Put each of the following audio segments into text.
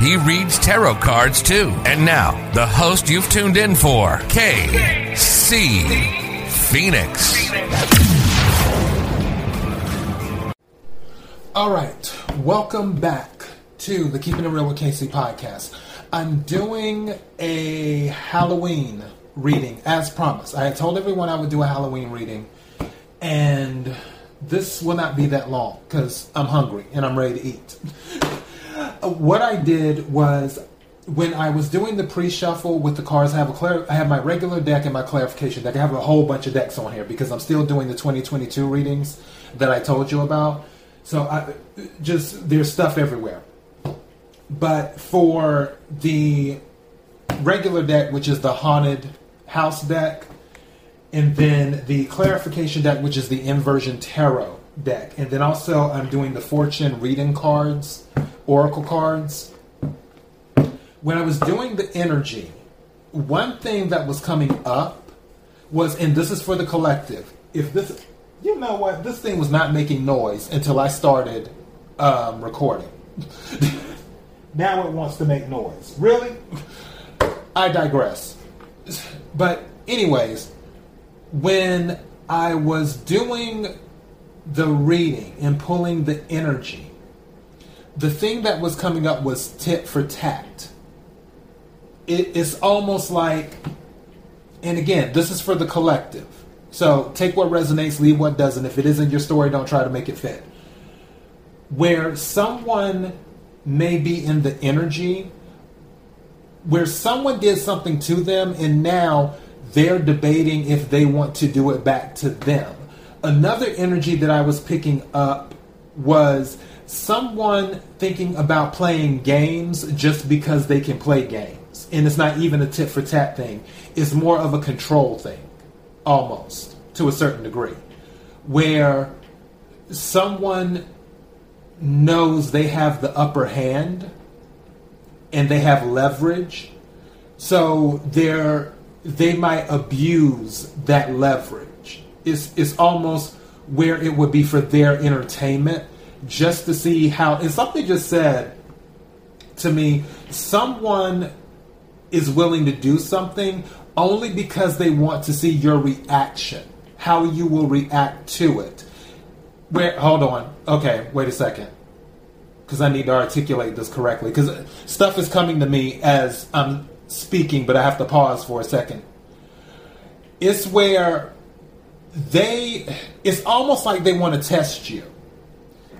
He reads tarot cards too. And now, the host you've tuned in for, KC Phoenix. All right, welcome back to the Keeping It Real with KC podcast. I'm doing a Halloween reading as promised. I had told everyone I would do a Halloween reading, and this will not be that long because I'm hungry and I'm ready to eat. Uh, what I did was when I was doing the pre-shuffle with the cards, I have a clar- I have my regular deck and my clarification deck. I have a whole bunch of decks on here because I'm still doing the 2022 readings that I told you about. So I just there's stuff everywhere. But for the regular deck, which is the haunted house deck, and then the clarification deck, which is the inversion tarot deck, and then also I'm doing the fortune reading cards, oracle cards. When I was doing the energy, one thing that was coming up was, and this is for the collective. If this, you know what, this thing was not making noise until I started um, recording. now it wants to make noise. Really? I digress. But, anyways, when I was doing the reading and pulling the energy, the thing that was coming up was tit for tat. It is almost like, and again, this is for the collective. So take what resonates, leave what doesn't. If it isn't your story, don't try to make it fit. Where someone may be in the energy, where someone did something to them, and now they're debating if they want to do it back to them. Another energy that I was picking up was someone thinking about playing games just because they can play games. And it's not even a tit for tat thing, it's more of a control thing, almost, to a certain degree, where someone knows they have the upper hand and they have leverage. So they're they might abuse that leverage. It's, it's almost where it would be for their entertainment just to see how. And something just said to me someone is willing to do something only because they want to see your reaction, how you will react to it. Where, hold on. Okay, wait a second. Because I need to articulate this correctly. Because stuff is coming to me as I'm speaking, but I have to pause for a second. It's where they, it's almost like they want to test you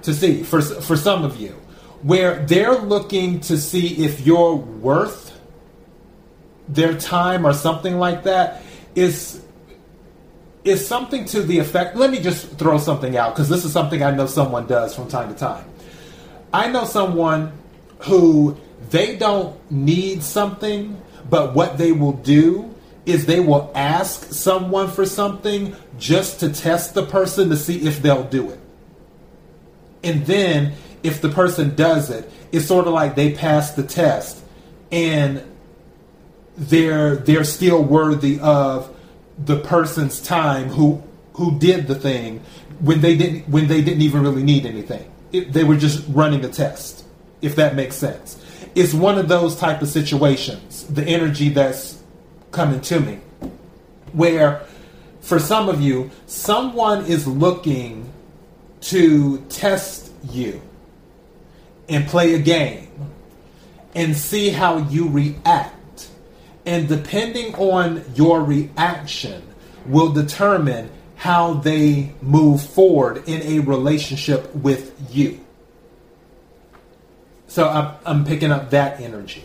to see, for, for some of you, where they're looking to see if you're worth their time or something like that. Is is something to the effect. Let me just throw something out because this is something I know someone does from time to time. I know someone who they don't need something, but what they will do is they will ask someone for something just to test the person to see if they'll do it. And then if the person does it, it's sort of like they pass the test and they're they're still worthy of the person's time who who did the thing when they didn't when they didn't even really need anything. It, they were just running a test, if that makes sense. It's one of those type of situations. The energy that's coming to me, where for some of you, someone is looking to test you and play a game and see how you react. And depending on your reaction, will determine how they move forward in a relationship with you. So I'm, I'm picking up that energy.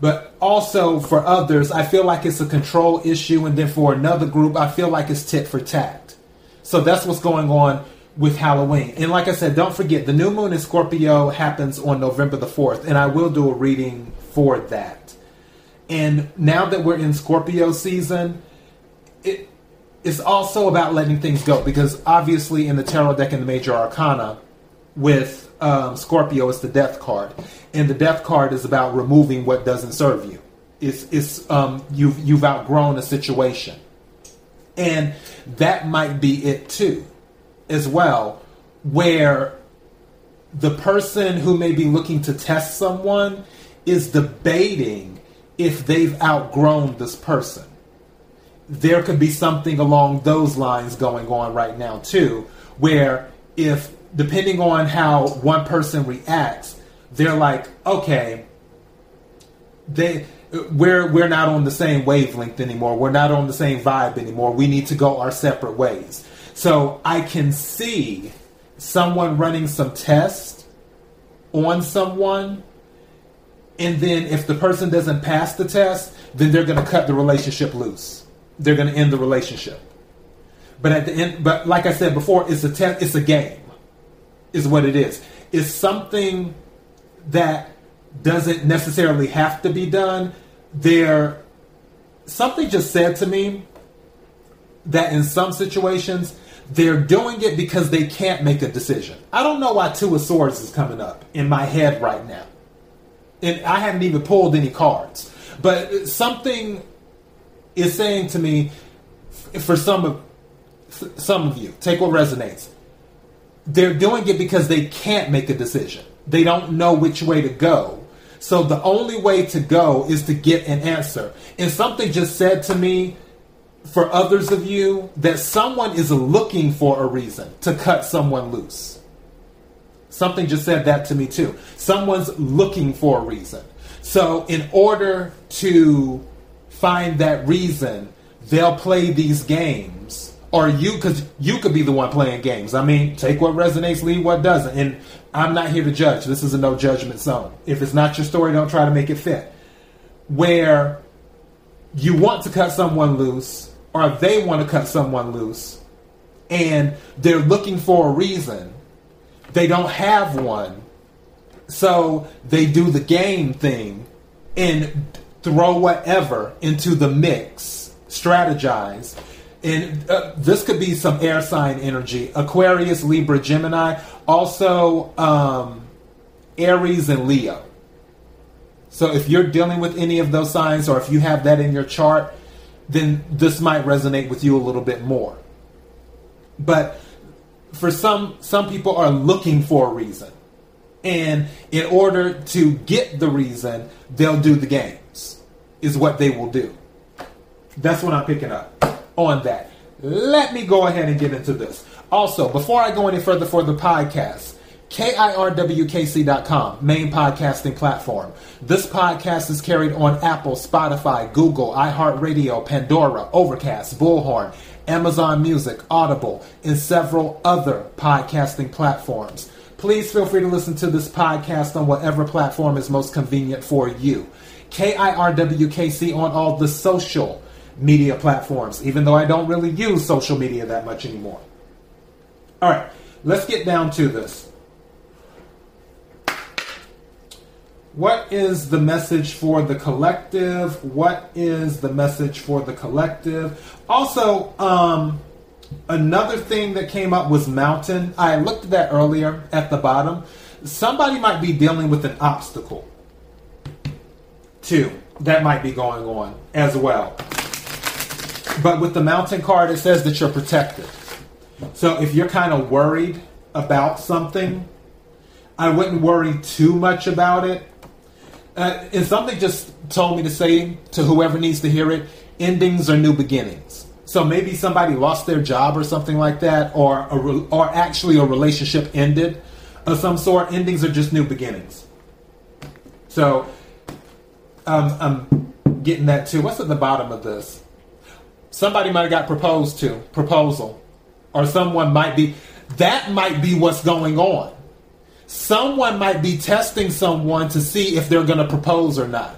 But also for others, I feel like it's a control issue. And then for another group, I feel like it's tit for tat. So that's what's going on with Halloween. And like I said, don't forget, the new moon in Scorpio happens on November the 4th. And I will do a reading for that. And now that we're in Scorpio season, it it's also about letting things go because obviously in the tarot deck in the major arcana with um, Scorpio it's the death card, and the death card is about removing what doesn't serve you. It's it's um, you've you've outgrown a situation, and that might be it too, as well, where the person who may be looking to test someone is debating if they've outgrown this person. There could be something along those lines going on right now, too, where if, depending on how one person reacts, they're like, okay, they, we're, we're not on the same wavelength anymore. We're not on the same vibe anymore. We need to go our separate ways. So I can see someone running some tests on someone and then if the person doesn't pass the test, then they're going to cut the relationship loose. They're going to end the relationship. But at the end, but like I said before, it's a test. It's a game, is what it is. It's something that doesn't necessarily have to be done. There, something just said to me that in some situations they're doing it because they can't make a decision. I don't know why Two of Swords is coming up in my head right now and I haven't even pulled any cards. But something is saying to me, for some of some of you, take what resonates. They're doing it because they can't make a decision. They don't know which way to go. So the only way to go is to get an answer. And something just said to me for others of you that someone is looking for a reason to cut someone loose. Something just said that to me too. Someone's looking for a reason. So, in order to find that reason, they'll play these games. Or you, because you could be the one playing games. I mean, take what resonates, leave what doesn't. And I'm not here to judge. This is a no judgment zone. If it's not your story, don't try to make it fit. Where you want to cut someone loose, or they want to cut someone loose, and they're looking for a reason they don't have one. So they do the game thing and throw whatever into the mix, strategize. And uh, this could be some air sign energy Aquarius, Libra, Gemini, also um, Aries and Leo. So if you're dealing with any of those signs or if you have that in your chart, then this might resonate with you a little bit more. But for some some people are looking for a reason. And in order to get the reason they'll do the games is what they will do. That's what i'm picking up on that. Let me go ahead and get into this. Also before i go any further for the podcast KIRWKC.com, main podcasting platform. This podcast is carried on Apple, Spotify, Google, iHeartRadio, Pandora, Overcast, Bullhorn, Amazon Music, Audible, and several other podcasting platforms. Please feel free to listen to this podcast on whatever platform is most convenient for you. KIRWKC on all the social media platforms, even though I don't really use social media that much anymore. All right, let's get down to this. What is the message for the collective? What is the message for the collective? Also, um, another thing that came up was mountain. I looked at that earlier at the bottom. Somebody might be dealing with an obstacle, too. That might be going on as well. But with the mountain card, it says that you're protected. So if you're kind of worried about something, I wouldn't worry too much about it uh, and something just told me to say to whoever needs to hear it endings are new beginnings. So maybe somebody lost their job or something like that, or re- or actually a relationship ended of some sort. Endings are just new beginnings. So um, I'm getting that too. What's at the bottom of this? Somebody might have got proposed to, proposal, or someone might be. That might be what's going on someone might be testing someone to see if they're going to propose or not.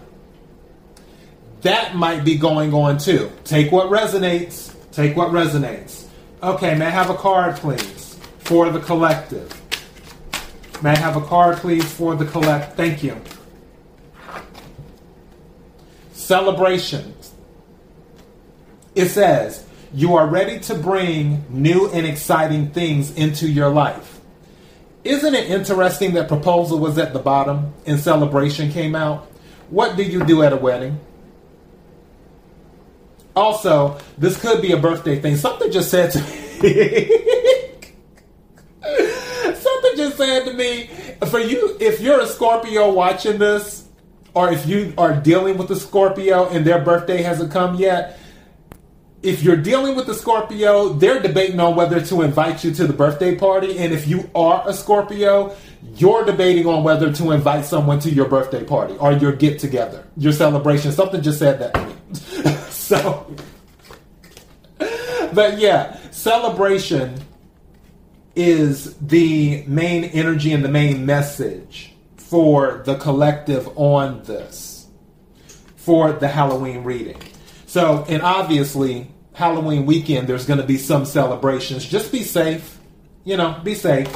That might be going on too. Take what resonates. Take what resonates. Okay, may I have a card, please, for the collective? May I have a card, please, for the collect? Thank you. celebrations. It says, You are ready to bring new and exciting things into your life. Isn't it interesting that proposal was at the bottom and celebration came out? What do you do at a wedding? Also, this could be a birthday thing. Something just said to me. Something just said to me. For you, if you're a Scorpio watching this, or if you are dealing with a Scorpio and their birthday hasn't come yet, if you're dealing with a Scorpio, they're debating on whether to invite you to the birthday party. And if you are a Scorpio, you're debating on whether to invite someone to your birthday party or your get together, your celebration. Something just said that to me. so, but yeah, celebration is the main energy and the main message for the collective on this for the Halloween reading. So, and obviously, Halloween weekend, there's going to be some celebrations. Just be safe. You know, be safe.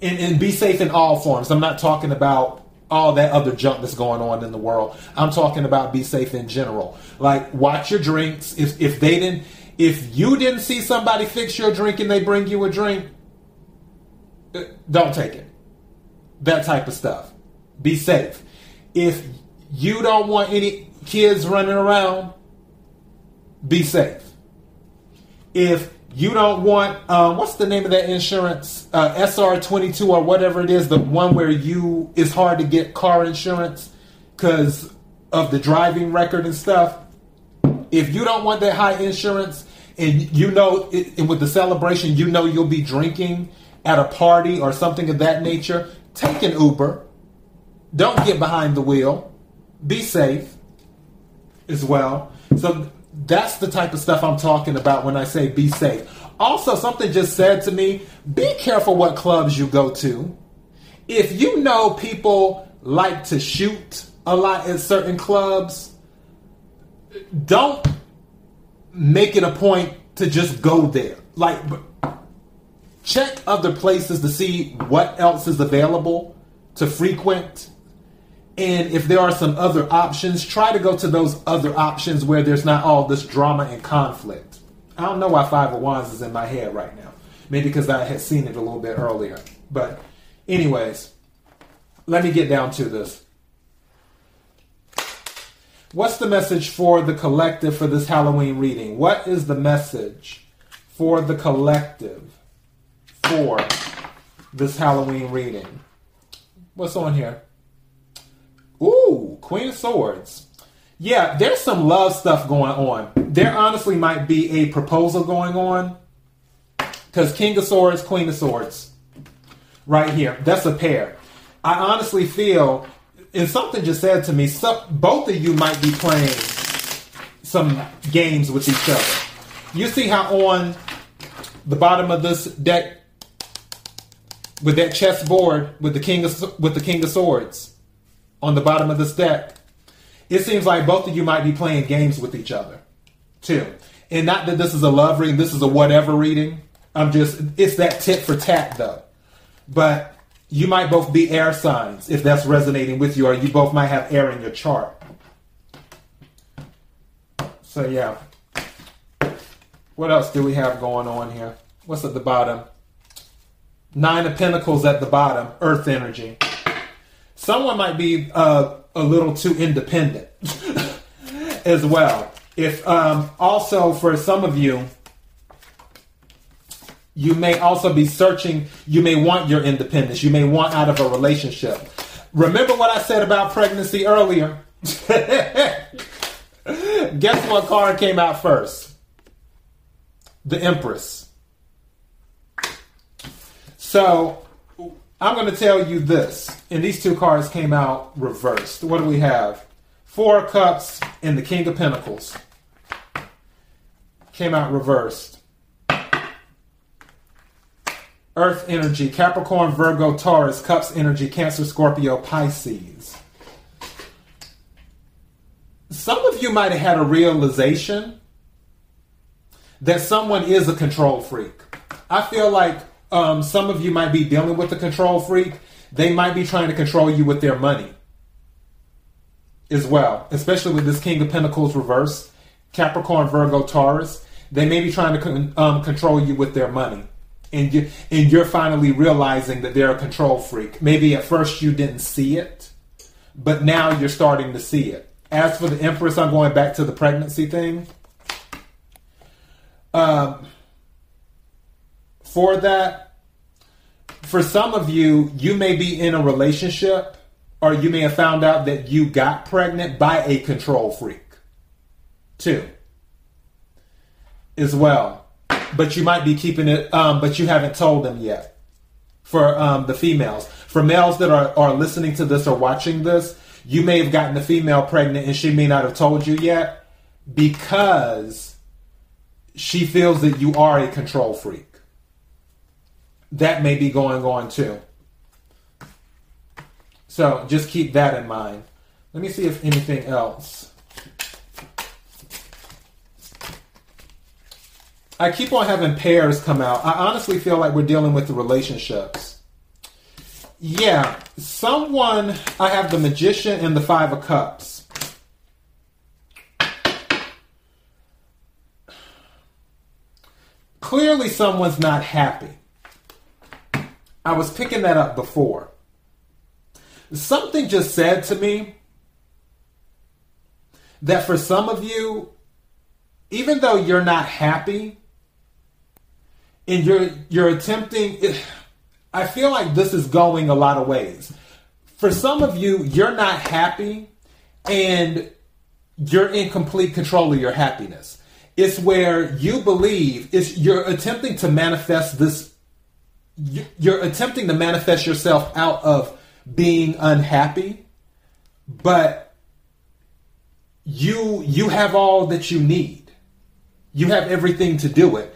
And, and be safe in all forms. I'm not talking about all that other junk that's going on in the world. I'm talking about be safe in general. Like, watch your drinks. If, if they didn't, if you didn't see somebody fix your drink and they bring you a drink, uh, don't take it. That type of stuff. Be safe. If you don't want any kids running around, be safe. If you don't want, um, what's the name of that insurance? Uh, SR22 or whatever it is, the one where you, it's hard to get car insurance because of the driving record and stuff. If you don't want that high insurance and you know, it, and with the celebration, you know you'll be drinking at a party or something of that nature, take an Uber. Don't get behind the wheel. Be safe as well. So that's the type of stuff I'm talking about when I say be safe. Also, something just said to me be careful what clubs you go to. If you know people like to shoot a lot at certain clubs, don't make it a point to just go there. Like, check other places to see what else is available to frequent and if there are some other options, try to go to those other options where there's not all this drama and conflict. I don't know why Five of Wands is in my head right now. Maybe because I had seen it a little bit earlier. But, anyways, let me get down to this. What's the message for the collective for this Halloween reading? What is the message for the collective for this Halloween reading? What's on here? Ooh, Queen of Swords. Yeah, there's some love stuff going on. There honestly might be a proposal going on. Because King of Swords, Queen of Swords. Right here. That's a pair. I honestly feel, and something just said to me, so, both of you might be playing some games with each other. You see how on the bottom of this deck, with that chessboard with the king of with the king of swords, on the bottom of this deck, it seems like both of you might be playing games with each other, too. And not that this is a love reading, this is a whatever reading. I'm just, it's that tit for tat, though. But you might both be air signs if that's resonating with you, or you both might have air in your chart. So, yeah. What else do we have going on here? What's at the bottom? Nine of Pentacles at the bottom, Earth energy someone might be uh, a little too independent as well. If um, also for some of you, you may also be searching, you may want your independence, you may want out of a relationship. Remember what I said about pregnancy earlier? Guess what card came out first? The Empress. So I'm going to tell you this, and these two cards came out reversed. What do we have? Four Cups and the King of Pentacles came out reversed. Earth energy, Capricorn, Virgo, Taurus, Cups energy, Cancer, Scorpio, Pisces. Some of you might have had a realization that someone is a control freak. I feel like um, some of you might be dealing with a control freak. They might be trying to control you with their money as well, especially with this King of Pentacles reverse, Capricorn, Virgo, Taurus. They may be trying to con- um, control you with their money. And, you, and you're finally realizing that they're a control freak. Maybe at first you didn't see it, but now you're starting to see it. As for the Empress, I'm going back to the pregnancy thing. Um, for that, for some of you, you may be in a relationship or you may have found out that you got pregnant by a control freak. too, As well. But you might be keeping it, um, but you haven't told them yet. For um, the females. For males that are, are listening to this or watching this, you may have gotten the female pregnant and she may not have told you yet because she feels that you are a control freak. That may be going on too. So just keep that in mind. Let me see if anything else. I keep on having pairs come out. I honestly feel like we're dealing with the relationships. Yeah, someone, I have the Magician and the Five of Cups. Clearly, someone's not happy. I was picking that up before. Something just said to me that for some of you, even though you're not happy and you're you're attempting I feel like this is going a lot of ways. For some of you, you're not happy and you're in complete control of your happiness. It's where you believe it's you're attempting to manifest this you're attempting to manifest yourself out of being unhappy, but you you have all that you need. You have everything to do it.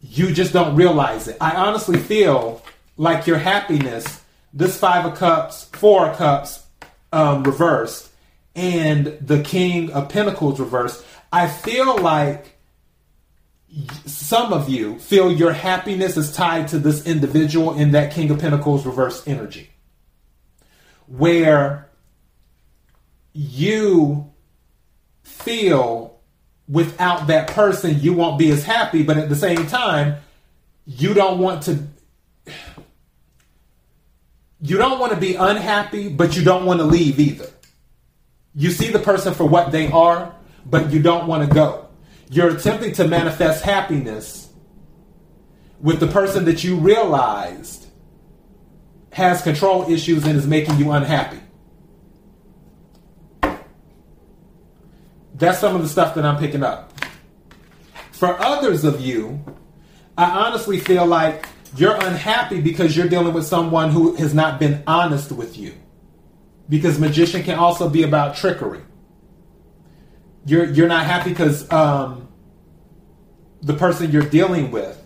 You just don't realize it. I honestly feel like your happiness, this five of cups, four of cups um, reversed, and the king of pentacles reversed, I feel like some of you feel your happiness is tied to this individual in that king of pentacles reverse energy where you feel without that person you won't be as happy but at the same time you don't want to you don't want to be unhappy, but you don't want to leave either. You see the person for what they are, but you don't want to go. You're attempting to manifest happiness with the person that you realized has control issues and is making you unhappy. That's some of the stuff that I'm picking up. For others of you, I honestly feel like you're unhappy because you're dealing with someone who has not been honest with you. Because magician can also be about trickery. You're you're not happy because um, the person you're dealing with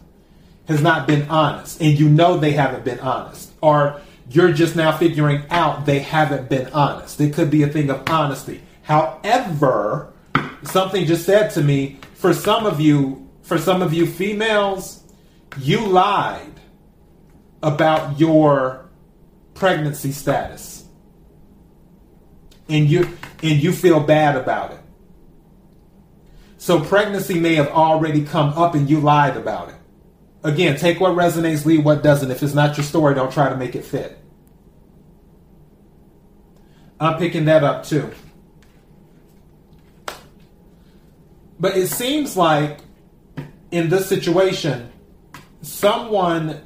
has not been honest, and you know they haven't been honest, or you're just now figuring out they haven't been honest. It could be a thing of honesty. However, something just said to me: for some of you, for some of you females, you lied about your pregnancy status and you and you feel bad about it so pregnancy may have already come up and you lied about it again take what resonates leave what doesn't if it's not your story don't try to make it fit i'm picking that up too but it seems like in this situation someone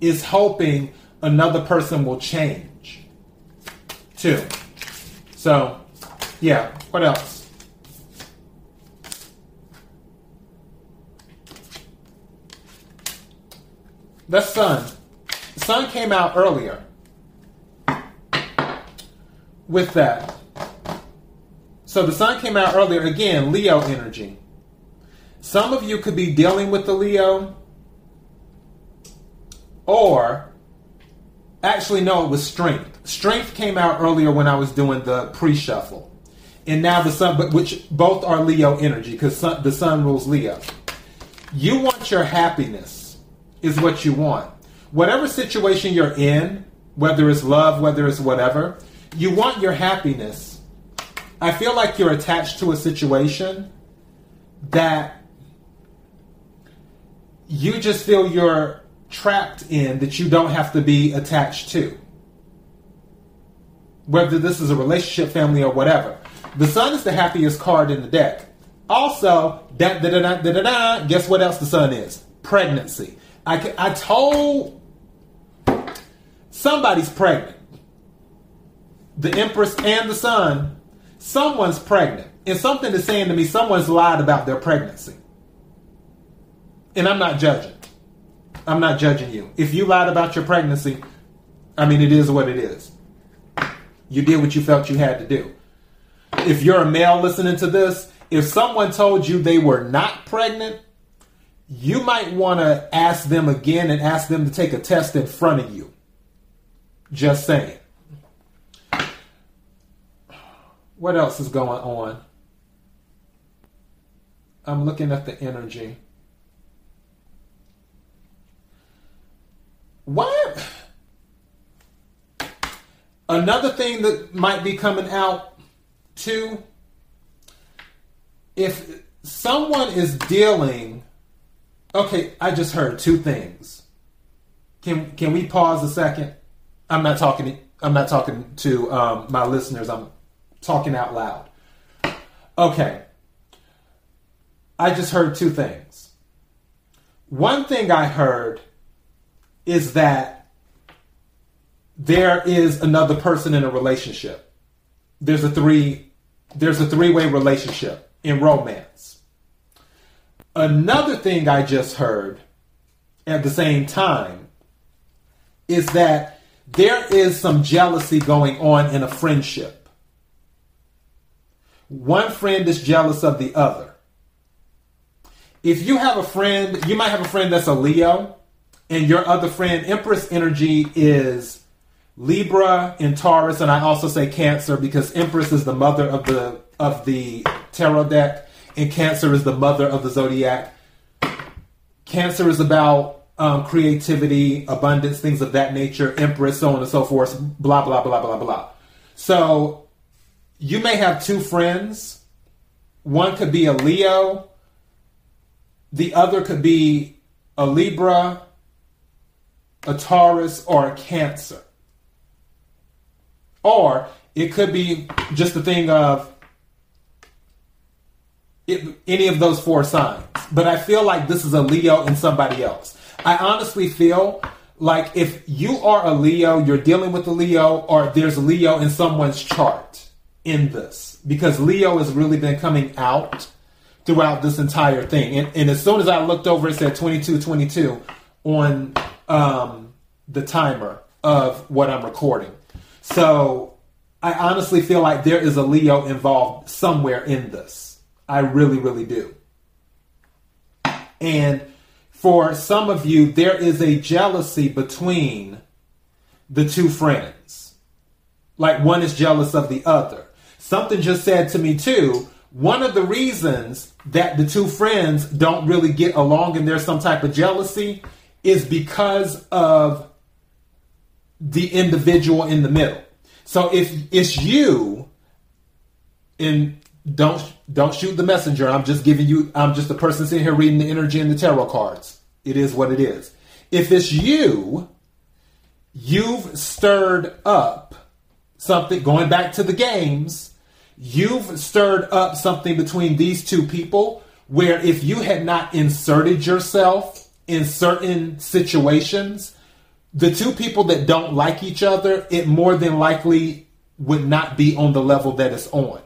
is hoping another person will change too. So, yeah, what else? The sun. The sun came out earlier with that. So the sun came out earlier. Again, Leo energy. Some of you could be dealing with the Leo or actually, no, it was strength. Strength came out earlier when I was doing the pre-shuffle, and now the sun, but which both are Leo energy because the sun rules Leo. You want your happiness, is what you want. Whatever situation you're in, whether it's love, whether it's whatever, you want your happiness I feel like you're attached to a situation that you just feel you're trapped in that you don't have to be attached to. Whether this is a relationship, family, or whatever. The sun is the happiest card in the deck. Also, da da da da da da. guess what else the sun is? Pregnancy. I I told somebody's pregnant. The Empress and the Sun. Someone's pregnant, and something is saying to me someone's lied about their pregnancy. And I'm not judging. I'm not judging you. If you lied about your pregnancy, I mean, it is what it is. You did what you felt you had to do. If you're a male listening to this, if someone told you they were not pregnant, you might want to ask them again and ask them to take a test in front of you. Just saying. What else is going on? I'm looking at the energy. What? Another thing that might be coming out too if someone is dealing okay i just heard two things. Can can we pause a second? I'm not talking i'm not talking to um, my listeners i'm talking out loud. Okay. I just heard two things. One thing i heard is that there is another person in a relationship. There's a three there's a three-way relationship in romance. Another thing I just heard at the same time is that there is some jealousy going on in a friendship. One friend is jealous of the other. If you have a friend, you might have a friend that's a Leo, and your other friend, Empress energy, is Libra and Taurus, and I also say Cancer because Empress is the mother of the of the tarot deck, and Cancer is the mother of the zodiac. Cancer is about um, creativity, abundance, things of that nature, Empress, so on and so forth, blah, blah, blah, blah, blah. So you may have two friends. One could be a Leo, the other could be a Libra, a Taurus, or a Cancer. Or it could be just a thing of it, any of those four signs. But I feel like this is a Leo and somebody else. I honestly feel like if you are a Leo, you're dealing with a Leo, or there's a Leo in someone's chart in this. Because Leo has really been coming out throughout this entire thing. And, and as soon as I looked over, it said 2222 on um, the timer of what I'm recording. So I honestly feel like there is a Leo involved somewhere in this. I really, really do. And for some of you, there is a jealousy between the two friends. Like one is jealous of the other. Something just said to me, too. One of the reasons that the two friends don't really get along and there's some type of jealousy is because of the individual in the middle. So if it's you and don't don't shoot the messenger. I'm just giving you. I'm just a person sitting here reading the energy and the tarot cards. It is what it is. If it's you, you've stirred up something. Going back to the games, you've stirred up something between these two people. Where if you had not inserted yourself in certain situations, the two people that don't like each other, it more than likely would not be on the level that it's on.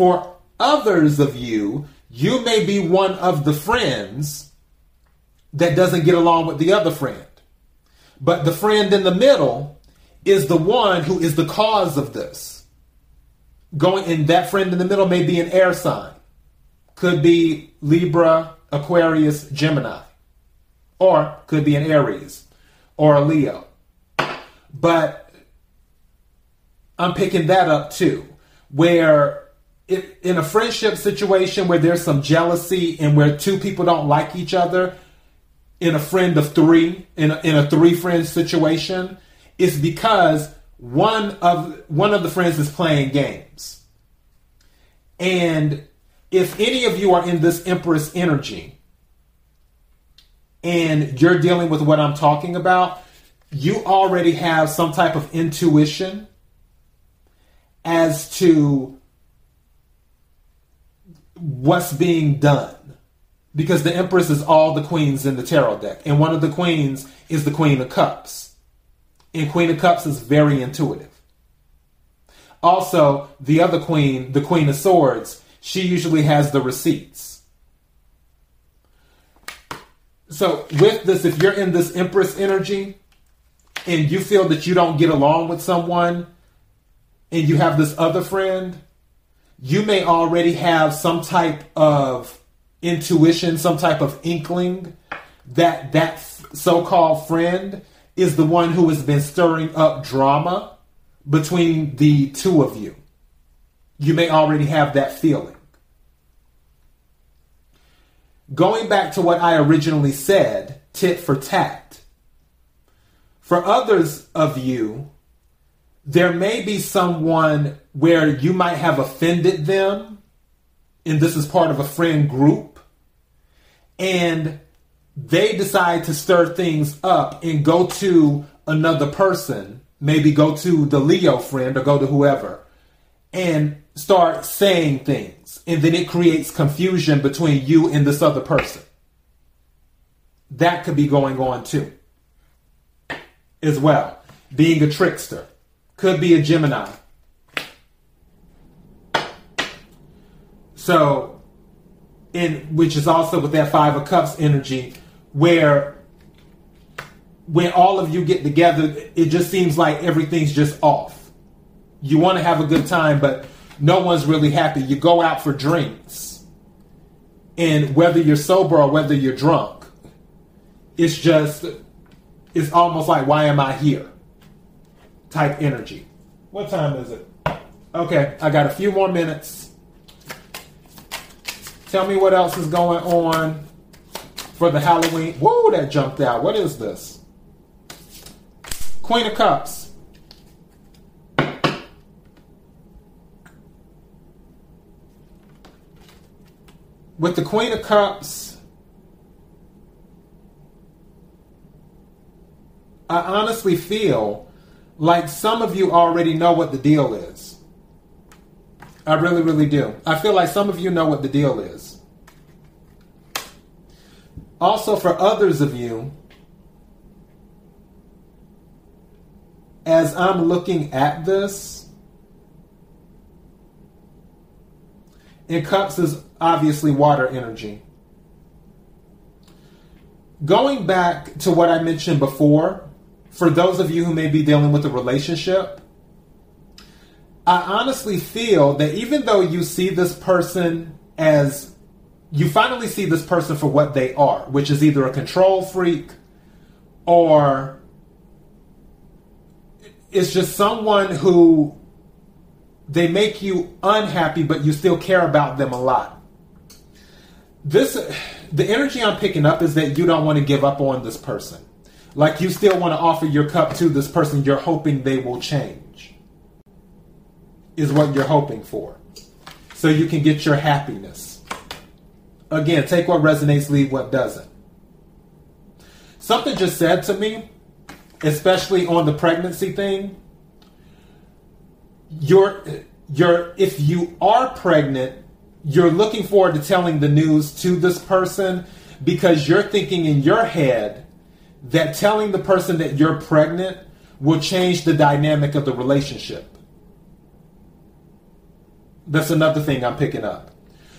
For others of you, you may be one of the friends that doesn't get along with the other friend. But the friend in the middle is the one who is the cause of this. Going and that friend in the middle may be an air sign. Could be Libra, Aquarius, Gemini. Or could be an Aries or a Leo. But I'm picking that up too, where in a friendship situation where there's some jealousy and where two people don't like each other, in a friend of three, in a, in a three friend situation, is because one of one of the friends is playing games. And if any of you are in this Empress energy and you're dealing with what I'm talking about, you already have some type of intuition as to what's being done. Because the Empress is all the queens in the tarot deck. And one of the queens is the Queen of Cups. And Queen of Cups is very intuitive. Also, the other queen, the Queen of Swords, she usually has the receipts. So, with this, if you're in this Empress energy and you feel that you don't get along with someone and you have this other friend, you may already have some type of intuition, some type of inkling that that so called friend is the one who has been stirring up drama between the two of you. You may already have that feeling. Going back to what I originally said, tit for tat. For others of you, there may be someone where you might have offended them, and this is part of a friend group, and they decide to stir things up and go to another person, maybe go to the Leo friend or go to whoever, and start saying things. And then it creates confusion between you and this other person. That could be going on too, as well. Being a trickster could be a Gemini. So, in which is also with that Five of Cups energy, where when all of you get together, it just seems like everything's just off. You want to have a good time, but no one's really happy. You go out for drinks, and whether you're sober or whether you're drunk, it's just, it's almost like, why am I here? Type energy. What time is it? Okay, I got a few more minutes. Tell me what else is going on for the Halloween. Whoa, that jumped out. What is this? Queen of Cups. With the Queen of Cups, I honestly feel like some of you already know what the deal is. I really, really do. I feel like some of you know what the deal is. Also, for others of you, as I'm looking at this, in cups is obviously water energy. Going back to what I mentioned before, for those of you who may be dealing with a relationship, I honestly feel that even though you see this person as you finally see this person for what they are, which is either a control freak or it's just someone who they make you unhappy, but you still care about them a lot. This, the energy I'm picking up is that you don't want to give up on this person. Like you still want to offer your cup to this person, you're hoping they will change, is what you're hoping for. So you can get your happiness again, take what resonates, leave what doesn't. Something just said to me, especially on the pregnancy thing. You're, you're, if you are pregnant, you're looking forward to telling the news to this person because you're thinking in your head that telling the person that you're pregnant will change the dynamic of the relationship. That's another thing I'm picking up.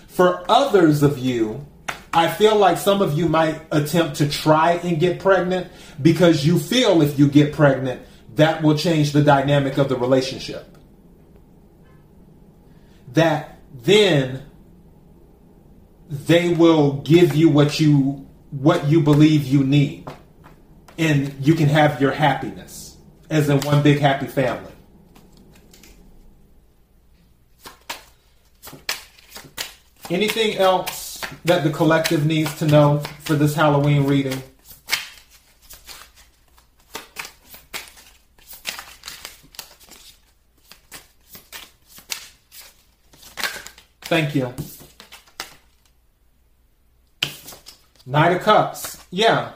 For others of you, I feel like some of you might attempt to try and get pregnant because you feel if you get pregnant, that will change the dynamic of the relationship. That then they will give you what you what you believe you need and you can have your happiness as in one big happy family. Anything else that the collective needs to know for this Halloween reading? Thank you. Knight of Cups. Yeah.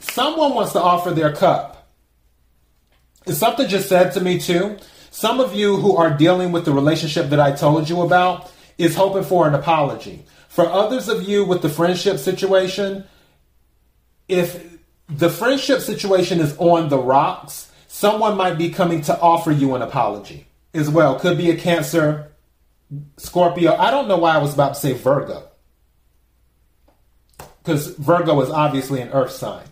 Someone wants to offer their cup. Something just said to me, too. Some of you who are dealing with the relationship that I told you about, is hoping for an apology. For others of you with the friendship situation, if the friendship situation is on the rocks, someone might be coming to offer you an apology as well. Could be a Cancer, Scorpio. I don't know why I was about to say Virgo. Because Virgo is obviously an earth sign.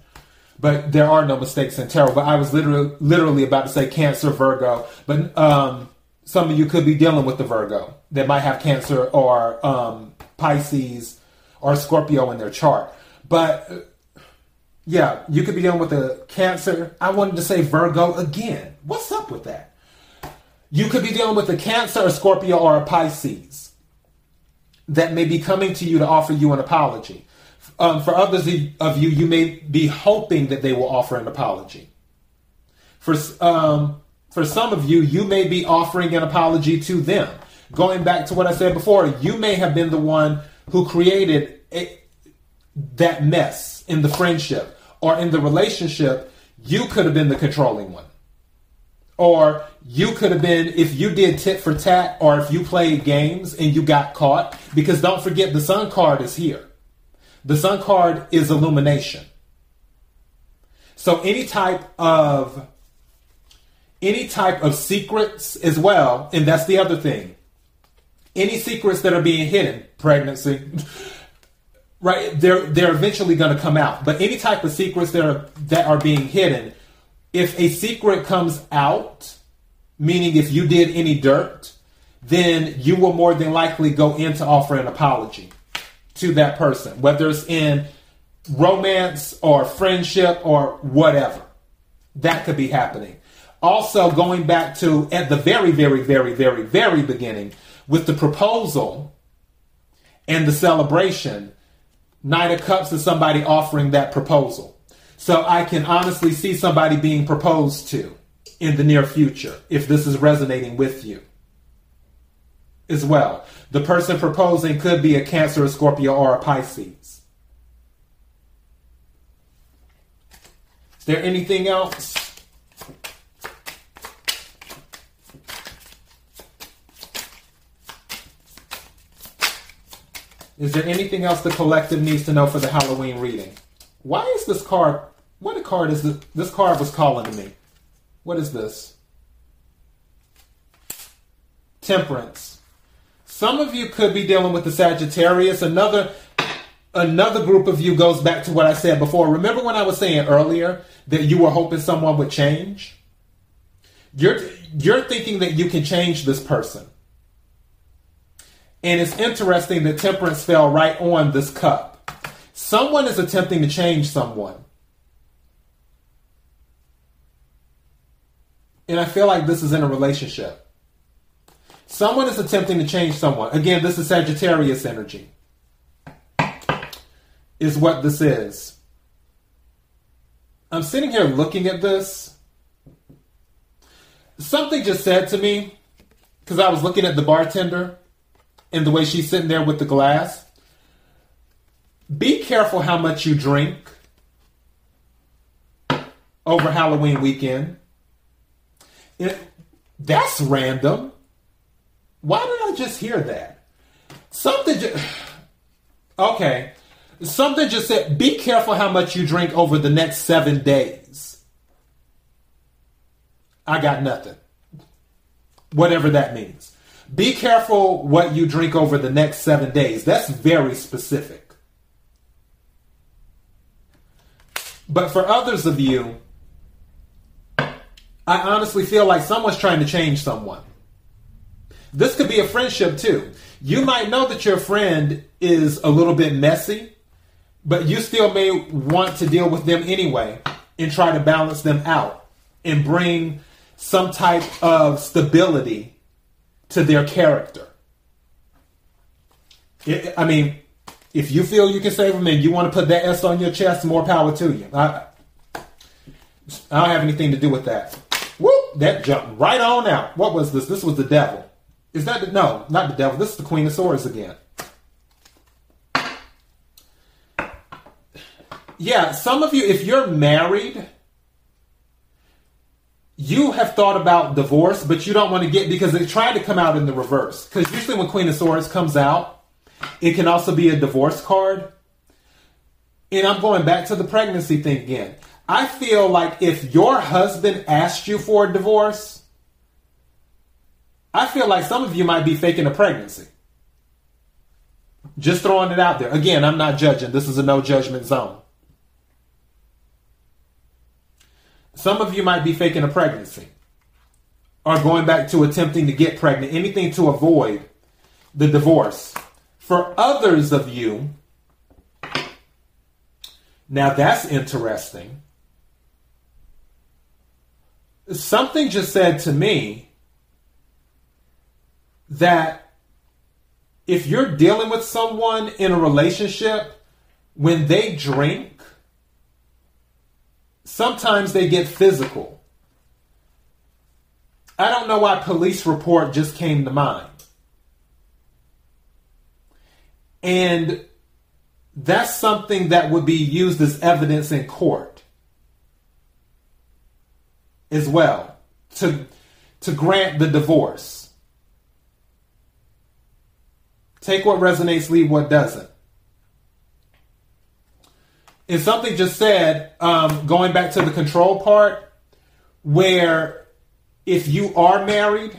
But there are no mistakes in tarot. But I was literally literally about to say Cancer, Virgo. But um, some of you could be dealing with the Virgo that might have Cancer or um, Pisces or Scorpio in their chart. But yeah, you could be dealing with a Cancer. I wanted to say Virgo again. What's up with that? You could be dealing with a Cancer, a Scorpio, or a Pisces that may be coming to you to offer you an apology. Um, for others of you, you may be hoping that they will offer an apology. For um, for some of you, you may be offering an apology to them. Going back to what I said before, you may have been the one who created a, that mess in the friendship or in the relationship, you could have been the controlling one. Or you could have been, if you did tit for tat, or if you played games and you got caught, because don't forget the sun card is here. The sun card is illumination. So any type of any type of secrets as well, and that's the other thing. Any secrets that are being hidden, pregnancy, right? They're they're eventually going to come out. But any type of secrets that are that are being hidden, if a secret comes out, meaning if you did any dirt, then you will more than likely go in to offer an apology to that person, whether it's in romance or friendship or whatever. That could be happening. Also, going back to at the very, very, very, very, very beginning with the proposal and the celebration, Knight of Cups is somebody offering that proposal. So I can honestly see somebody being proposed to in the near future if this is resonating with you as well. The person proposing could be a Cancer, a Scorpio, or a Pisces. Is there anything else? Is there anything else the collective needs to know for the Halloween reading? Why is this card? What a card is this? This card was calling to me. What is this? Temperance. Some of you could be dealing with the Sagittarius. Another another group of you goes back to what I said before. Remember when I was saying earlier that you were hoping someone would change? You're you're thinking that you can change this person. And it's interesting that temperance fell right on this cup. Someone is attempting to change someone. And I feel like this is in a relationship. Someone is attempting to change someone. Again, this is Sagittarius energy, is what this is. I'm sitting here looking at this. Something just said to me, because I was looking at the bartender and the way she's sitting there with the glass. Be careful how much you drink over Halloween weekend. It, that's random. Why did I just hear that? Something just. Okay. Something just said, be careful how much you drink over the next seven days. I got nothing. Whatever that means. Be careful what you drink over the next seven days. That's very specific. But for others of you, I honestly feel like someone's trying to change someone. This could be a friendship too. You might know that your friend is a little bit messy, but you still may want to deal with them anyway and try to balance them out and bring some type of stability to their character. It, I mean, if you feel you can save them and you want to put that S on your chest, more power to you. I, I don't have anything to do with that. Whoop! That jumped right on out. What was this? This was the devil. Is that the, no, not the devil. This is the Queen of Swords again. Yeah, some of you, if you're married, you have thought about divorce, but you don't want to get because they tried to come out in the reverse. Because usually when Queen of Swords comes out, it can also be a divorce card. And I'm going back to the pregnancy thing again. I feel like if your husband asked you for a divorce, I feel like some of you might be faking a pregnancy. Just throwing it out there. Again, I'm not judging. This is a no judgment zone. Some of you might be faking a pregnancy or going back to attempting to get pregnant, anything to avoid the divorce. For others of you, now that's interesting. Something just said to me that if you're dealing with someone in a relationship, when they drink, sometimes they get physical. I don't know why police report just came to mind. And that's something that would be used as evidence in court as well to, to grant the divorce. Take what resonates, leave what doesn't. And something just said, um, going back to the control part, where if you are married,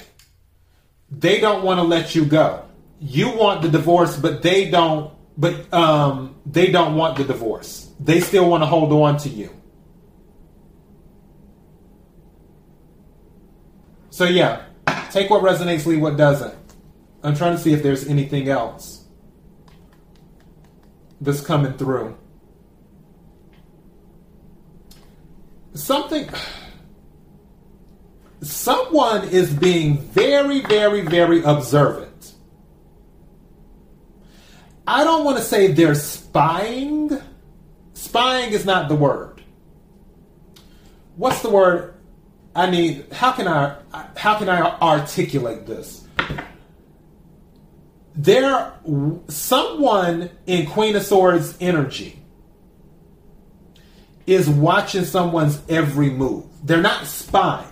they don't want to let you go you want the divorce, but they don't. But um, they don't want the divorce. They still want to hold on to you. So yeah, take what resonates, leave what doesn't. I'm trying to see if there's anything else that's coming through. Something someone is being very, very, very observant I don't want to say they're spying. Spying is not the word. What's the word? I need. How can I? How can I articulate this? There, someone in Queen of Swords energy is watching someone's every move. They're not spying.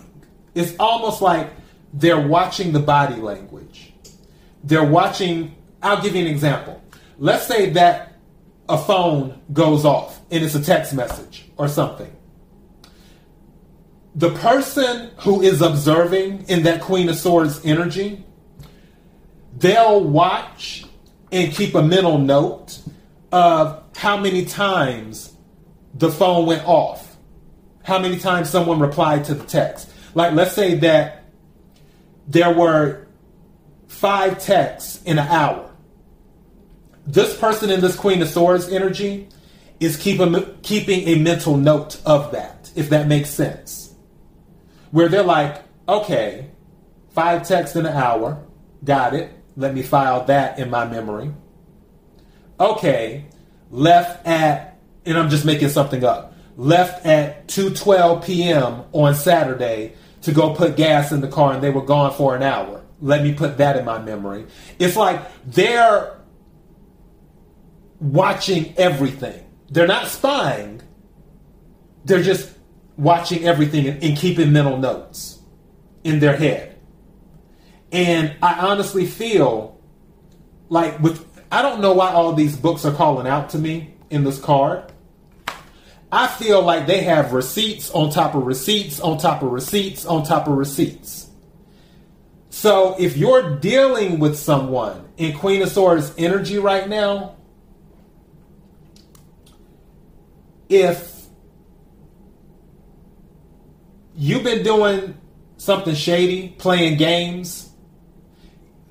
It's almost like they're watching the body language. They're watching. I'll give you an example let's say that a phone goes off and it's a text message or something. The person who is observing in that Queen of Swords energy, they'll watch and keep a mental note of how many times the phone went off, how many times someone replied to the text. Like, let's say that there were five texts in an hour this person in this Queen of Swords energy is keep a, keeping a mental note of that, if that makes sense. Where they're like, okay, five texts in an hour, got it. Let me file that in my memory. Okay, left at, and I'm just making something up, left at 2:12 p.m. on Saturday to go put gas in the car, and they were gone for an hour. Let me put that in my memory. It's like they're watching everything. They're not spying. They're just watching everything and, and keeping mental notes in their head. And I honestly feel like with I don't know why all these books are calling out to me in this card. I feel like they have receipts on top of receipts on top of receipts on top of receipts. So if you're dealing with someone in Queen of Swords energy right now, if you've been doing something shady, playing games,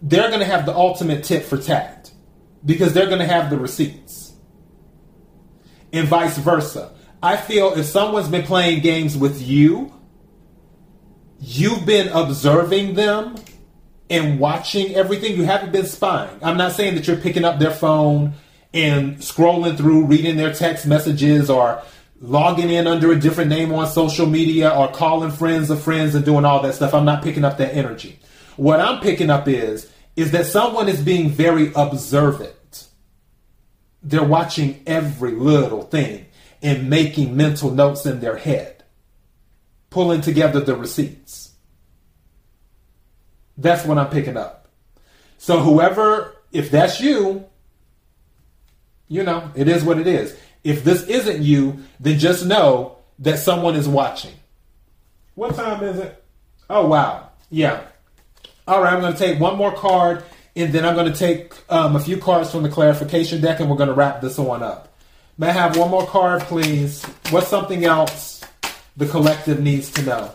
they're going to have the ultimate tit for tat because they're going to have the receipts. And vice versa. I feel if someone's been playing games with you, you've been observing them and watching everything. You haven't been spying. I'm not saying that you're picking up their phone and scrolling through, reading their text messages or logging in under a different name on social media or calling friends of friends and doing all that stuff. I'm not picking up that energy. What I'm picking up is is that someone is being very observant. They're watching every little thing and making mental notes in their head, pulling together the receipts. That's what I'm picking up. So, whoever, if that's you, you know, it is what it is. If this isn't you, then just know that someone is watching. What time is it? Oh, wow. Yeah. All right, I'm going to take one more card and then I'm going to take um, a few cards from the clarification deck and we're going to wrap this one up. May I have one more card, please? What's something else the collective needs to know?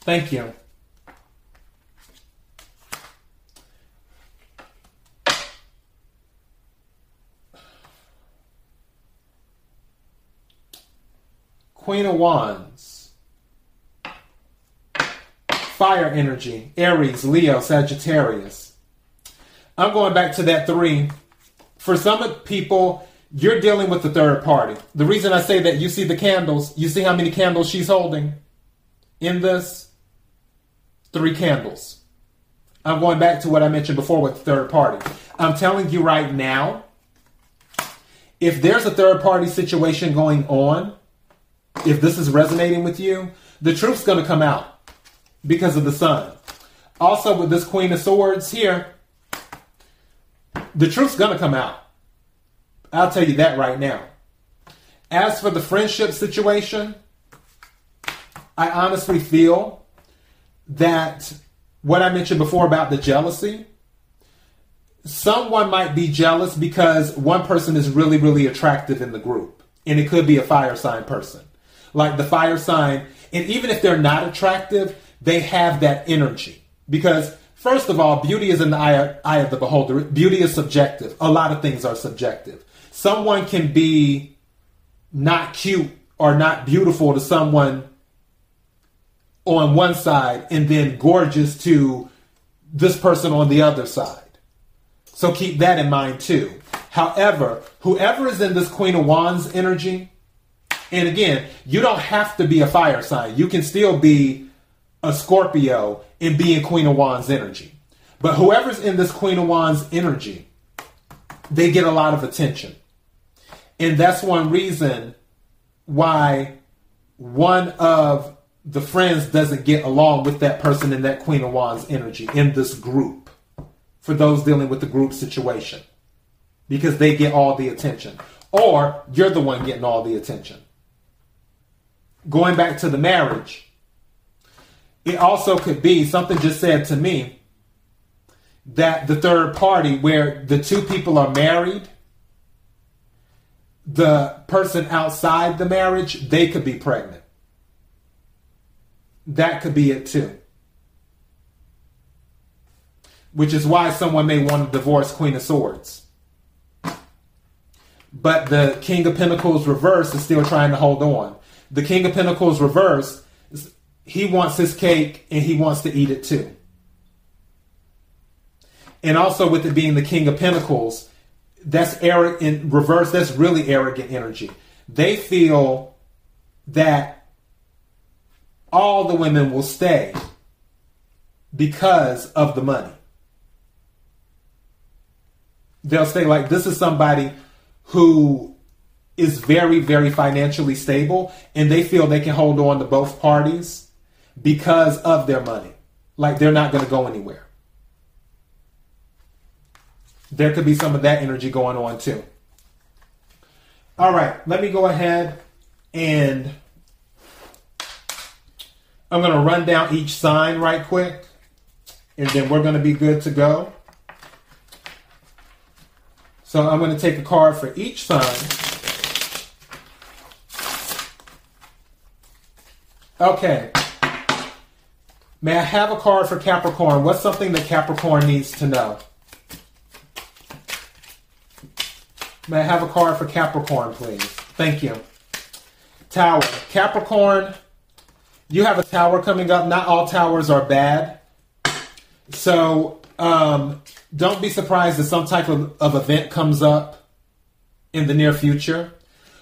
Thank you. Queen of Wands. Fire energy. Aries, Leo, Sagittarius. I'm going back to that three. For some people, you're dealing with the third party. The reason I say that, you see the candles. You see how many candles she's holding in this? Three candles. I'm going back to what I mentioned before with the third party. I'm telling you right now, if there's a third party situation going on, if this is resonating with you, the truth's going to come out because of the sun. Also, with this Queen of Swords here, the truth's going to come out. I'll tell you that right now. As for the friendship situation, I honestly feel that what I mentioned before about the jealousy, someone might be jealous because one person is really, really attractive in the group. And it could be a fire sign person like the fire sign, and even if they're not attractive, they have that energy. Because, first of all, beauty is in the eye, eye of the beholder. Beauty is subjective. A lot of things are subjective. Someone can be not cute or not beautiful to someone on one side and then gorgeous to this person on the other side. So keep that in mind too. However, whoever is in this Queen of Wands energy, and again, you don't have to be a fire sign. You can still be a Scorpio and be in Queen of Wands energy. But whoever's in this Queen of Wands energy, they get a lot of attention. And that's one reason why one of the friends doesn't get along with that person in that Queen of Wands energy in this group for those dealing with the group situation because they get all the attention. Or you're the one getting all the attention going back to the marriage, it also could be something just said to me that the third party, where the two people are married, the person outside the marriage, they could be pregnant. That could be it too. Which is why someone may want to divorce Queen of Swords. But the King of Pentacles reverse is still trying to hold on the King of Pentacles reverse, he wants his cake and he wants to eat it too. And also with it being the King of Pentacles, that's arrogant in reverse, that's really arrogant energy. They feel that all the women will stay because of the money. They'll say, like, this is somebody who is very, very financially stable and they feel they can hold on to both parties because of their money. Like they're not going to go anywhere. There could be some of that energy going on too. All right, let me go ahead and I'm going to run down each sign right quick and then we're going to be good to go. So I'm going to take a card for each sign. Okay. May I have a card for Capricorn? What's something that Capricorn needs to know? May I have a card for Capricorn, please? Thank you. Tower. Capricorn, you have a tower coming up. Not all towers are bad. So um, don't be surprised if some type of, of event comes up in the near future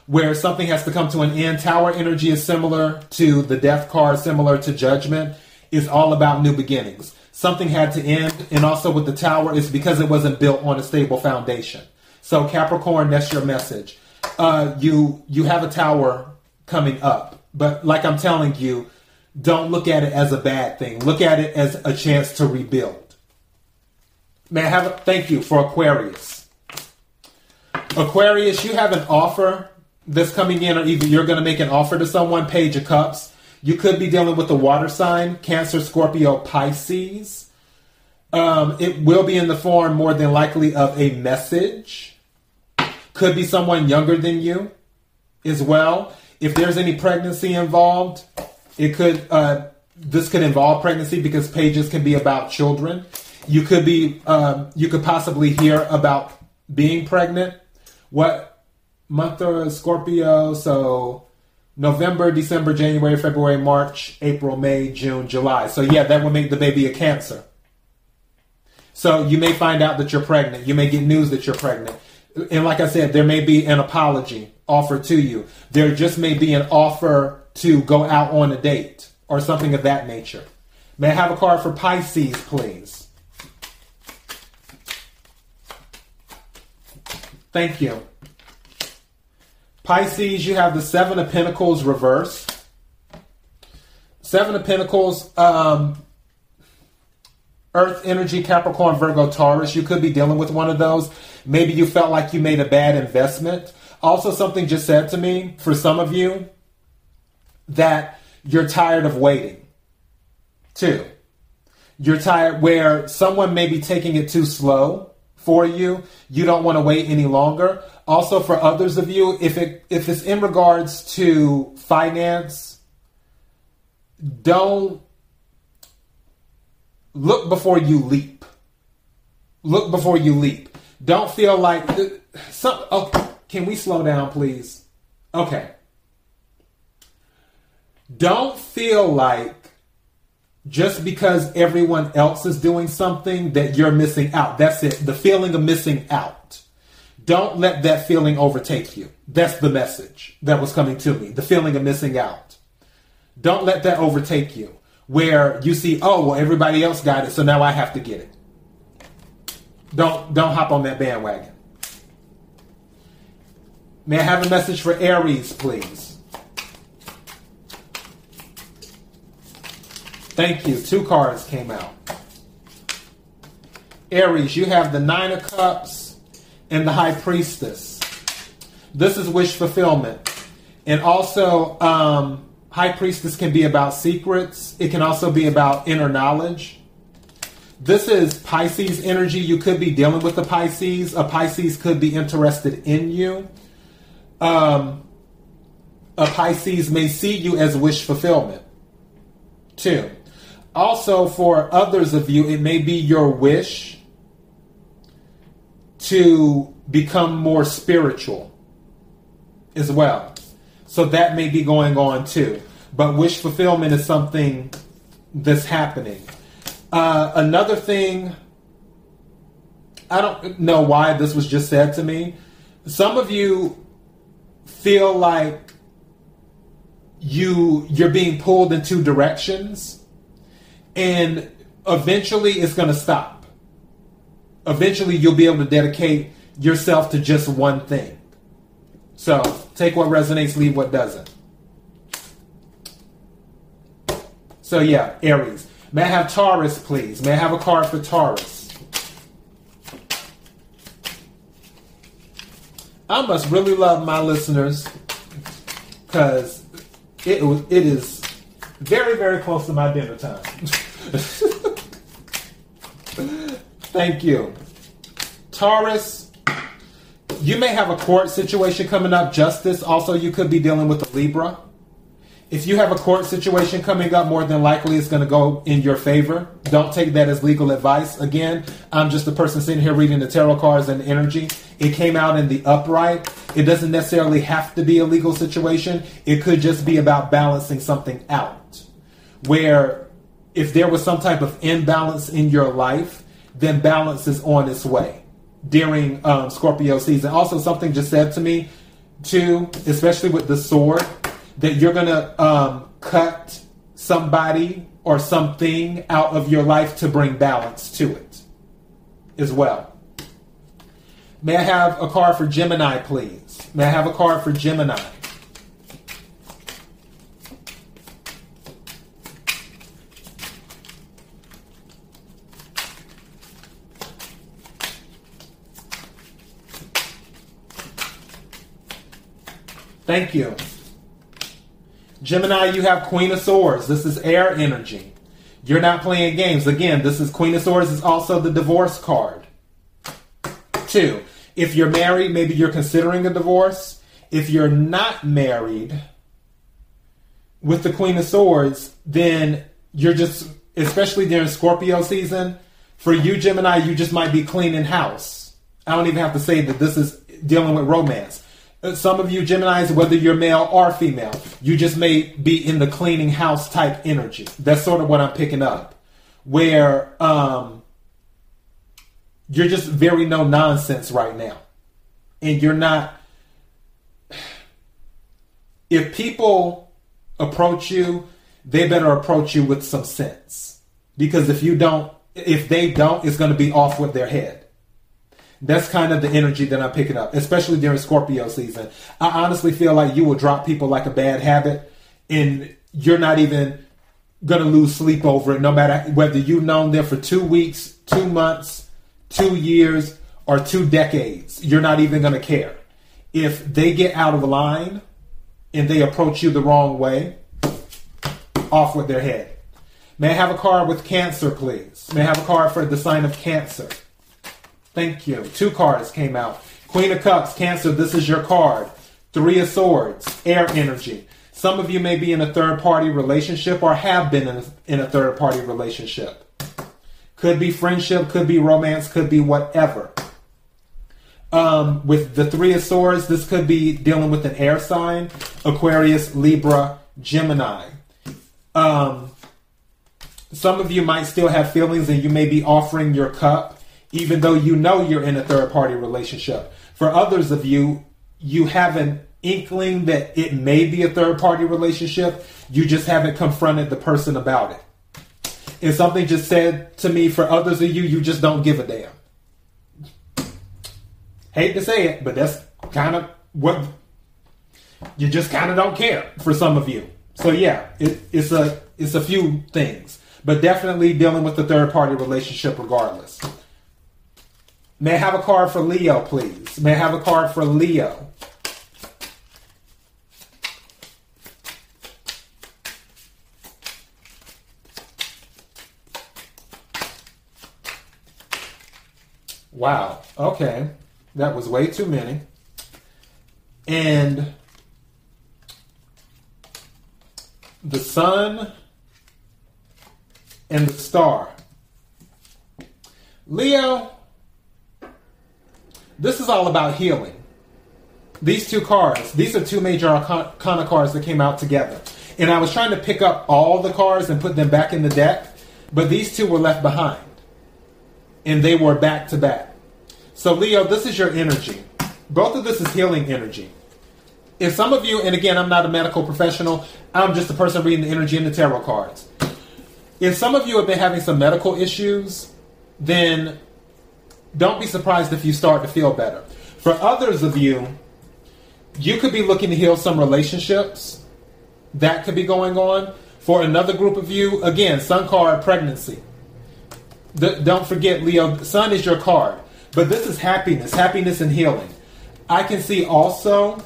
where something has to come to an end. Tower energy is similar to the death card, similar to judgment. is all about new beginnings. Something had to end, and also with the tower, it's because it wasn't built on a stable foundation. So Capricorn, that's your message. Uh, you you have a tower coming up, but like I'm telling you, don't look at it as a bad thing. Look at it as a chance to rebuild. May I have a thank you for Aquarius. Aquarius, you have an offer that's coming in, or either you're going to make an offer to someone, Page of Cups. You could be dealing with the water sign, Cancer, Scorpio, Pisces. Um, it will be in the form, more than likely, of a message. Could be someone younger than you as well. If there's any pregnancy involved, it could. Uh, this could involve pregnancy because pages can be about children. You could be. Um, you could possibly hear about being pregnant. What month are Scorpio? So November, December, January, February, March, April, May, June, July. So yeah, that would make the baby a Cancer. So you may find out that you're pregnant. You may get news that you're pregnant. And like I said, there may be an apology offered to you. There just may be an offer to go out on a date or something of that nature. May I have a card for Pisces, please? Thank you. Pisces, you have the Seven of Pentacles reversed. Seven of Pentacles, um, Earth energy, Capricorn, Virgo, Taurus. You could be dealing with one of those. Maybe you felt like you made a bad investment. Also, something just said to me for some of you that you're tired of waiting. Two, you're tired where someone may be taking it too slow for you. You don't want to wait any longer. Also, for others of you, if it if it's in regards to finance, don't look before you leap. Look before you leap. Don't feel like uh, some. Oh, can we slow down, please? Okay. Don't feel like just because everyone else is doing something that you're missing out. That's it. The feeling of missing out. Don't let that feeling overtake you. That's the message that was coming to me. The feeling of missing out. Don't let that overtake you where you see, oh, well, everybody else got it, so now I have to get it. Don't don't hop on that bandwagon. May I have a message for Aries, please? Thank you. Two cards came out. Aries, you have the Nine of Cups and the High Priestess. This is wish fulfillment. And also, um, High Priestess can be about secrets, it can also be about inner knowledge. This is Pisces energy. You could be dealing with a Pisces. A Pisces could be interested in you. Um, a Pisces may see you as wish fulfillment. Two. Also, for others of you, it may be your wish to become more spiritual as well. So that may be going on too. But wish fulfillment is something that's happening. Uh, another thing, I don't know why this was just said to me. Some of you feel like you you're being pulled in two directions and eventually it's going to stop eventually you'll be able to dedicate yourself to just one thing so take what resonates, leave what doesn't. So yeah, Aries. May I have Taurus, please? May I have a card for Taurus? I must really love my listeners because it it is very very close to my dinner time. Thank you, Taurus you may have a court situation coming up, justice. Also, you could be dealing with a Libra. If you have a court situation coming up, more than likely it's going to go in your favor. Don't take that as legal advice. Again, I'm just a person sitting here reading the tarot cards and energy. It came out in the upright. It doesn't necessarily have to be a legal situation. It could just be about balancing something out. Where if there was some type of imbalance in your life, then balance is on its way during um, Scorpio season. Also, something just said to me, too, especially with the sword, that you're going to um, cut somebody or something out of your life to bring balance to it as well. May I have a card for Gemini, please? May I have a card for Gemini? Thank you. Gemini, you have Queen of Swords. This is air energy. You're not playing games. Again, this is Queen of Swords is also the divorce card. Two, if you're married, maybe you're considering a divorce. If you're not married with the Queen of Swords, then you're just, especially during Scorpio season, for you, Gemini, you just might be cleaning house. I don't even have to say that this is dealing with romance some of you Geminis, whether you're male or female, you just may be in the cleaning house type energy. That's sort of what I'm picking up. Where um, you're just very no nonsense right now. And you're not. If people approach you, they better approach you with some sense. Because if you don't, if they don't, it's going to be off with their head. That's kind of the energy that I'm picking up, especially during Scorpio season. I honestly feel like you will drop people like a bad habit, and you're not even gonna lose sleep over it, no matter whether you've known them for two weeks, two months, two years, or two decades. You're not even gonna care. If they get out of line and they approach you the wrong way, off with their head. May I have a card with Cancer, please? May I have a card for the sign of Cancer? Thank you. Two cards came out. Queen of Cups, Cancer, this is your card. Three of Swords, air energy. Some of you may be in a third party relationship or have been in a, in a third party relationship. Could be friendship, could be romance, could be whatever. Um, with the Three of Swords, this could be dealing with an air sign Aquarius, Libra, Gemini. Um, some of you might still have feelings and you may be offering your cup even though you know you're in a third party relationship. For others of you, you have an inkling that it may be a third party relationship, you just haven't confronted the person about it. And something just said to me for others of you, you just don't give a damn. Hate to say it, but that's kind of what you just kind of don't care for some of you. So yeah, it, it's a it's a few things, but definitely dealing with the third party relationship regardless. May I have a card for Leo, please? May I have a card for Leo? Wow. Okay. That was way too many. And the sun and the star. Leo, this is all about healing. These two cards, these are two major arcana cards that came out together. And I was trying to pick up all the cards and put them back in the deck, but these two were left behind. And they were back to back. So, Leo, this is your energy. Both of this is healing energy. If some of you, and again, I'm not a medical professional, I'm just a person reading the energy in the tarot cards. If some of you have been having some medical issues, then don't be surprised if you start to feel better. For others of you, you could be looking to heal some relationships that could be going on. For another group of you, again, sun card pregnancy. The, don't forget, Leo, sun is your card. But this is happiness, happiness and healing. I can see also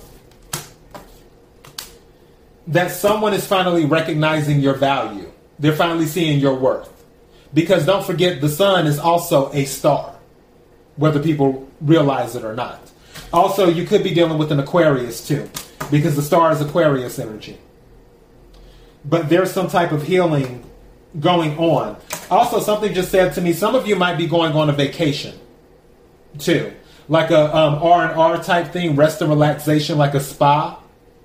that someone is finally recognizing your value. They're finally seeing your worth. Because don't forget, the sun is also a star whether people realize it or not. Also, you could be dealing with an Aquarius too, because the star is Aquarius energy. But there's some type of healing going on. Also, something just said to me, some of you might be going on a vacation too, like a um, R and R type thing, rest and relaxation, like a spa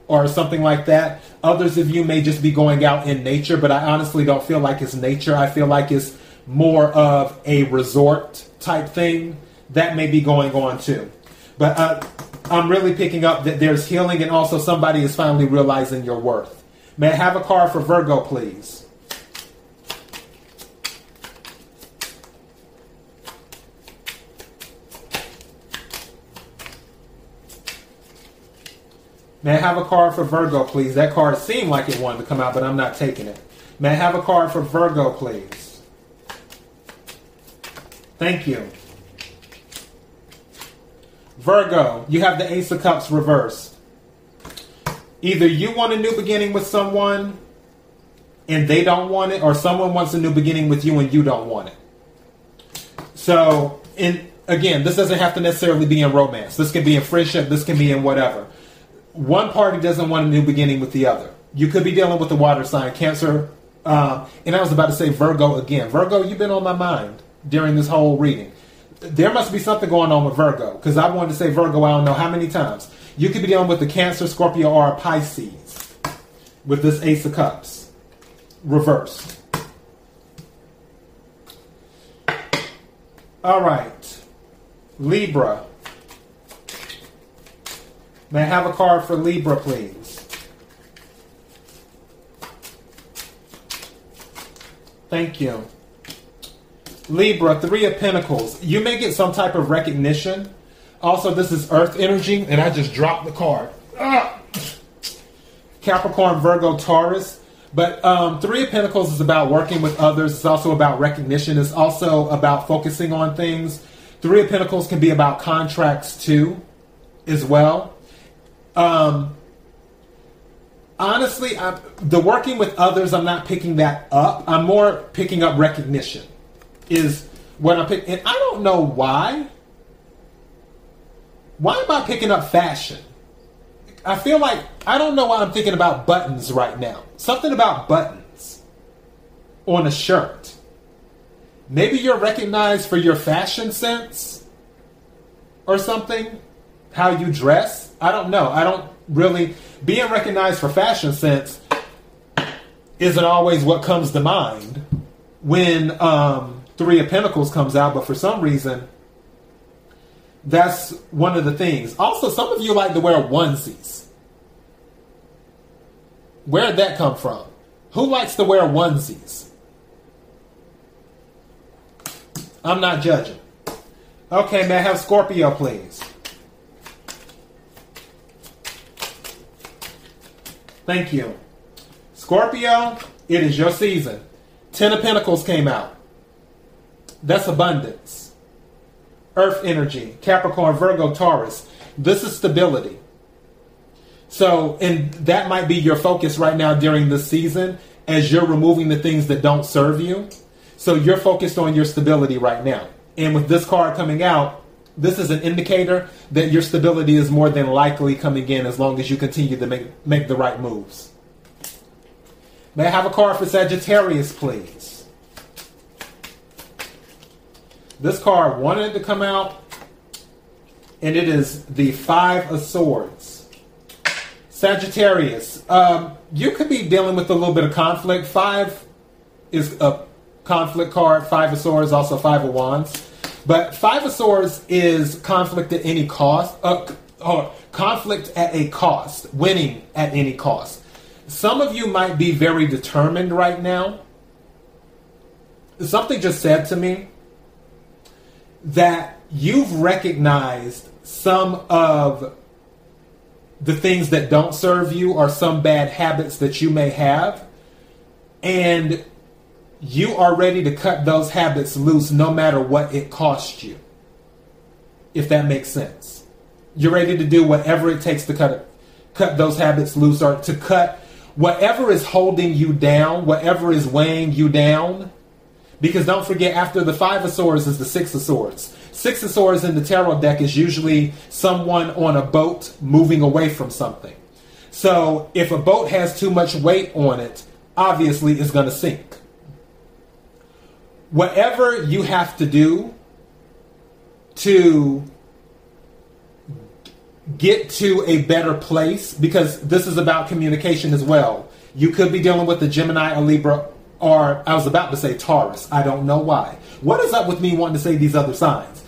or something like that. Others of you may just be going out in nature, but I honestly don't feel like it's nature. I feel like it's more of a resort type thing that may be going on too. But uh, I'm really picking up that there's healing and also somebody is finally realizing your worth. May I have a card for Virgo, please? May I have a card for Virgo, please? That card seemed like it wanted to come out, but I'm not taking it. May I have a card for Virgo, please? Thank you. Virgo, you have the Ace of Cups reversed. Either you want a new beginning with someone and they don't want it, or someone wants a new beginning with you and you don't want it. So, in again, this doesn't have to necessarily be in romance. This can be in friendship. This can be in whatever. One party doesn't want a new beginning with the other. You could be dealing with the water sign, Cancer, um, and I was about to say Virgo again. Virgo, you've been on my mind during this whole reading. There must be something going on with Virgo because I wanted to say Virgo. I don't know how many times. You could be dealing with the Cancer, Scorpio, or Pisces with this Ace of Cups reversed. All right. Libra. May I have a card for Libra, please? Thank you. Libra, Three of Pentacles. You may get some type of recognition. Also, this is Earth energy, and I just dropped the card. Ah! Capricorn, Virgo, Taurus. But um, Three of Pentacles is about working with others. It's also about recognition. It's also about focusing on things. Three of Pentacles can be about contracts too, as well. Um, honestly, I'm, the working with others, I'm not picking that up. I'm more picking up recognition. Is what I'm picking, and I don't know why. Why am I picking up fashion? I feel like I don't know why I'm thinking about buttons right now. Something about buttons on a shirt. Maybe you're recognized for your fashion sense or something. How you dress. I don't know. I don't really being recognized for fashion sense isn't always what comes to mind when um, Three of Pentacles comes out, but for some reason that's one of the things. Also, some of you like to wear onesies. Where'd that come from? Who likes to wear onesies? I'm not judging. Okay, may I have Scorpio, please? Thank you. Scorpio, it is your season. Ten of Pentacles came out. That's abundance. Earth energy, Capricorn, Virgo, Taurus. This is stability. So, and that might be your focus right now during this season as you're removing the things that don't serve you. So, you're focused on your stability right now. And with this card coming out, this is an indicator that your stability is more than likely coming in as long as you continue to make, make the right moves. May I have a card for Sagittarius, please? This card wanted to come out, and it is the Five of Swords. Sagittarius, um, you could be dealing with a little bit of conflict. Five is a conflict card. Five of Swords, also Five of Wands. But Five of Swords is conflict at any cost. Uh, or conflict at a cost. Winning at any cost. Some of you might be very determined right now. Something just said to me that you've recognized some of the things that don't serve you or some bad habits that you may have, and you are ready to cut those habits loose no matter what it costs you. If that makes sense. You're ready to do whatever it takes to cut it, cut those habits loose or to cut whatever is holding you down, whatever is weighing you down because don't forget, after the Five of Swords is the Six of Swords. Six of Swords in the tarot deck is usually someone on a boat moving away from something. So if a boat has too much weight on it, obviously it's going to sink. Whatever you have to do to get to a better place, because this is about communication as well. You could be dealing with the Gemini, a Libra, or I was about to say Taurus. I don't know why. What is up with me wanting to say these other signs?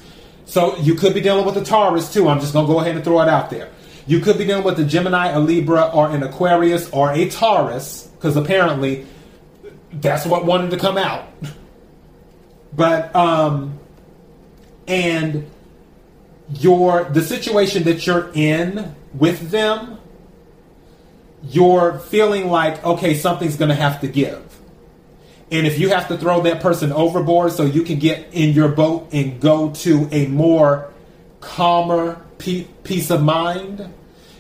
So you could be dealing with a Taurus too. I'm just going to go ahead and throw it out there. You could be dealing with a Gemini, a Libra, or an Aquarius, or a Taurus, because apparently that's what wanted to come out. But, um, and your, the situation that you're in with them you're feeling like, okay, something's going to have to give. And if you have to throw that person overboard so you can get in your boat and go to a more calmer peace of mind,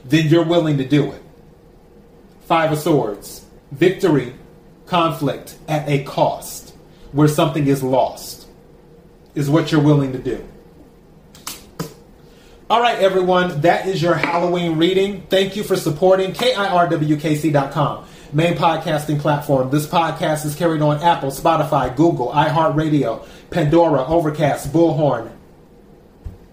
then you're willing to do it. Five of Swords. Victory, conflict at a cost, where something is lost, is what you're willing to do. All right, everyone, that is your Halloween reading. Thank you for supporting KIRWKC.com, main podcasting platform. This podcast is carried on Apple, Spotify, Google, iHeartRadio, Pandora, Overcast, Bullhorn,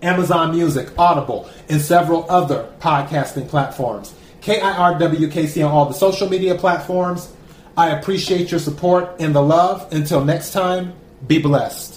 Amazon Music, Audible, and several other podcasting platforms. KIRWKC on all the social media platforms. I appreciate your support and the love. Until next time, be blessed.